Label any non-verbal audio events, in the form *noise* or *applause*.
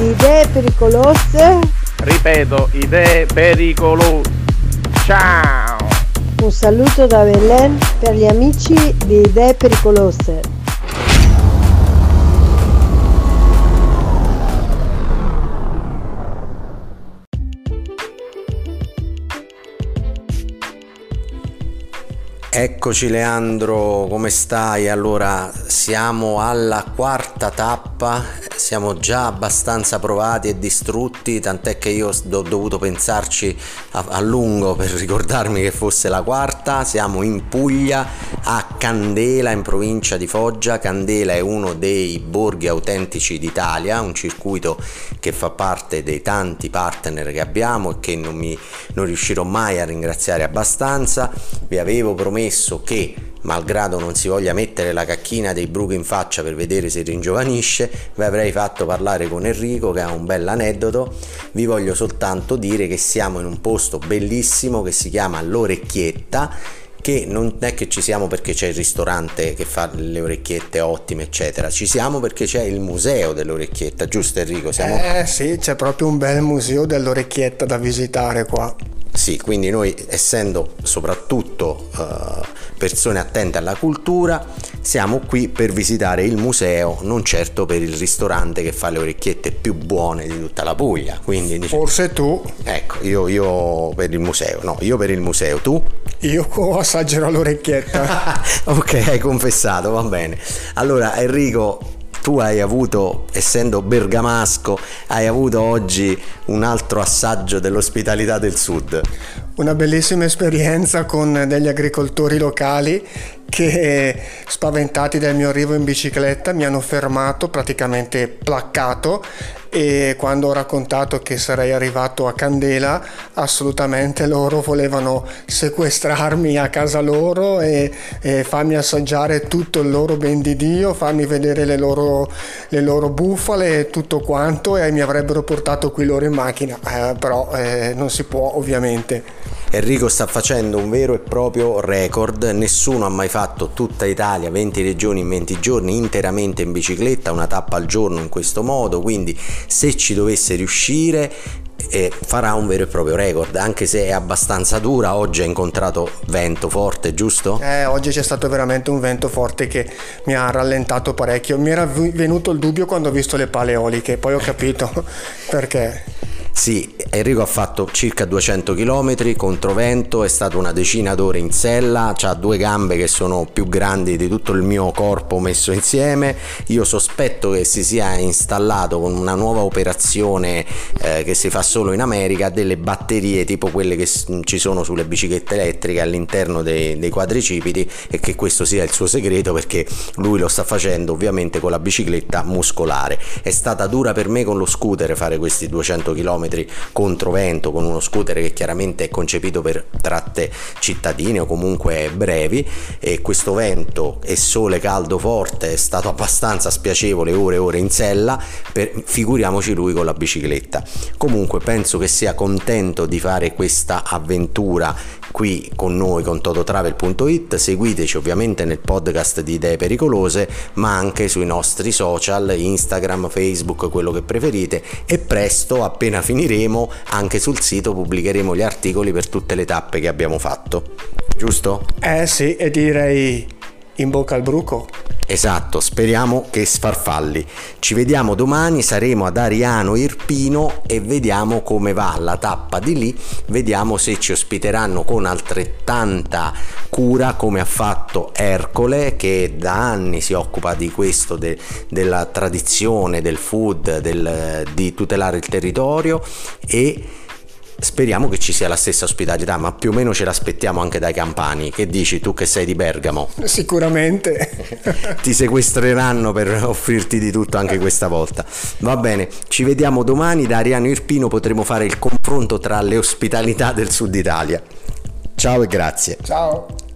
Idee pericolose. Ripeto, idee pericolose. Ciao! Un saluto da Belen per gli amici di Idee Pericolose. Eccoci Leandro, come stai? Allora, siamo alla quarta tappa, siamo già abbastanza provati e distrutti, tant'è che io ho dovuto pensarci a, a, lungo per ricordarmi che fosse la quarta. Siamo in Puglia, a Candela, in provincia di Foggia. Candela è uno dei borghi autentici d'Italia, un circuito che fa parte dei tanti partner che abbiamo e che non, mi, non riuscirò mai a ringraziare abbastanza. Vi avevo promesso promesso che malgrado non si voglia mettere la cacchina dei bruchi in faccia per vedere se ringiovanisce, vi avrei fatto parlare con Enrico che ha un bel aneddoto. Vi voglio soltanto dire che siamo in un posto bellissimo che si chiama L'Orecchietta che non è che ci siamo perché c'è il ristorante che fa le orecchiette ottime eccetera ci siamo perché c'è il museo dell'orecchietta giusto Enrico? Siamo... eh sì c'è proprio un bel museo dell'orecchietta da visitare qua sì, quindi noi essendo soprattutto uh, persone attente alla cultura, siamo qui per visitare il museo, non certo per il ristorante che fa le orecchiette più buone di tutta la Puglia. Quindi, Forse tu. Ecco, io, io per il museo, no, io per il museo, tu? Io assaggerò l'orecchietta. *laughs* ok, hai confessato, va bene. Allora, Enrico, tu hai avuto, essendo bergamasco, hai avuto oggi un altro assaggio dell'ospitalità del sud. Una bellissima esperienza con degli agricoltori locali che spaventati dal mio arrivo in bicicletta mi hanno fermato, praticamente placcato e quando ho raccontato che sarei arrivato a Candela assolutamente loro volevano sequestrarmi a casa loro e, e farmi assaggiare tutto il loro ben di Dio, farmi vedere le loro, le loro bufale e tutto quanto e mi avrebbero portato qui loro in macchina, eh, però eh, non si può ovviamente. Enrico sta facendo un vero e proprio record, nessuno ha mai fatto tutta Italia, 20 regioni in 20 giorni interamente in bicicletta, una tappa al giorno in questo modo, quindi se ci dovesse riuscire eh, farà un vero e proprio record, anche se è abbastanza dura, oggi ha incontrato vento forte, giusto? Eh, oggi c'è stato veramente un vento forte che mi ha rallentato parecchio, mi era venuto il dubbio quando ho visto le pale eoliche, poi ho capito *laughs* perché. Sì, Enrico ha fatto circa 200 km controvento, è stato una decina d'ore in sella, ha due gambe che sono più grandi di tutto il mio corpo messo insieme. Io sospetto che si sia installato con una nuova operazione eh, che si fa solo in America delle batterie tipo quelle che ci sono sulle biciclette elettriche all'interno dei, dei quadricipiti e che questo sia il suo segreto perché lui lo sta facendo ovviamente con la bicicletta muscolare. È stata dura per me con lo scooter fare questi 200 km km controvento con uno scooter che chiaramente è concepito per tratte cittadine o comunque brevi e questo vento e sole caldo forte è stato abbastanza spiacevole ore e ore in sella per, figuriamoci lui con la bicicletta. Comunque penso che sia contento di fare questa avventura qui con noi con tototravel.it seguiteci ovviamente nel podcast di idee pericolose ma anche sui nostri social instagram facebook quello che preferite e presto appena finiremo anche sul sito pubblicheremo gli articoli per tutte le tappe che abbiamo fatto giusto? eh sì e direi in bocca al bruco Esatto, speriamo che sfarfalli. Ci vediamo domani, saremo ad Ariano Irpino e vediamo come va la tappa di lì, vediamo se ci ospiteranno con altrettanta cura come ha fatto Ercole che da anni si occupa di questo, de, della tradizione, del food, del, di tutelare il territorio e speriamo che ci sia la stessa ospitalità, ma più o meno ce l'aspettiamo anche dai campani. Che dici tu che sei di Bergamo? Sicuramente. *laughs* Ti sequestreranno per offrirti di tutto anche questa volta. Va bene, ci vediamo domani da Ariano Irpino potremo fare il confronto tra le ospitalità del sud Italia. Ciao e grazie. Ciao.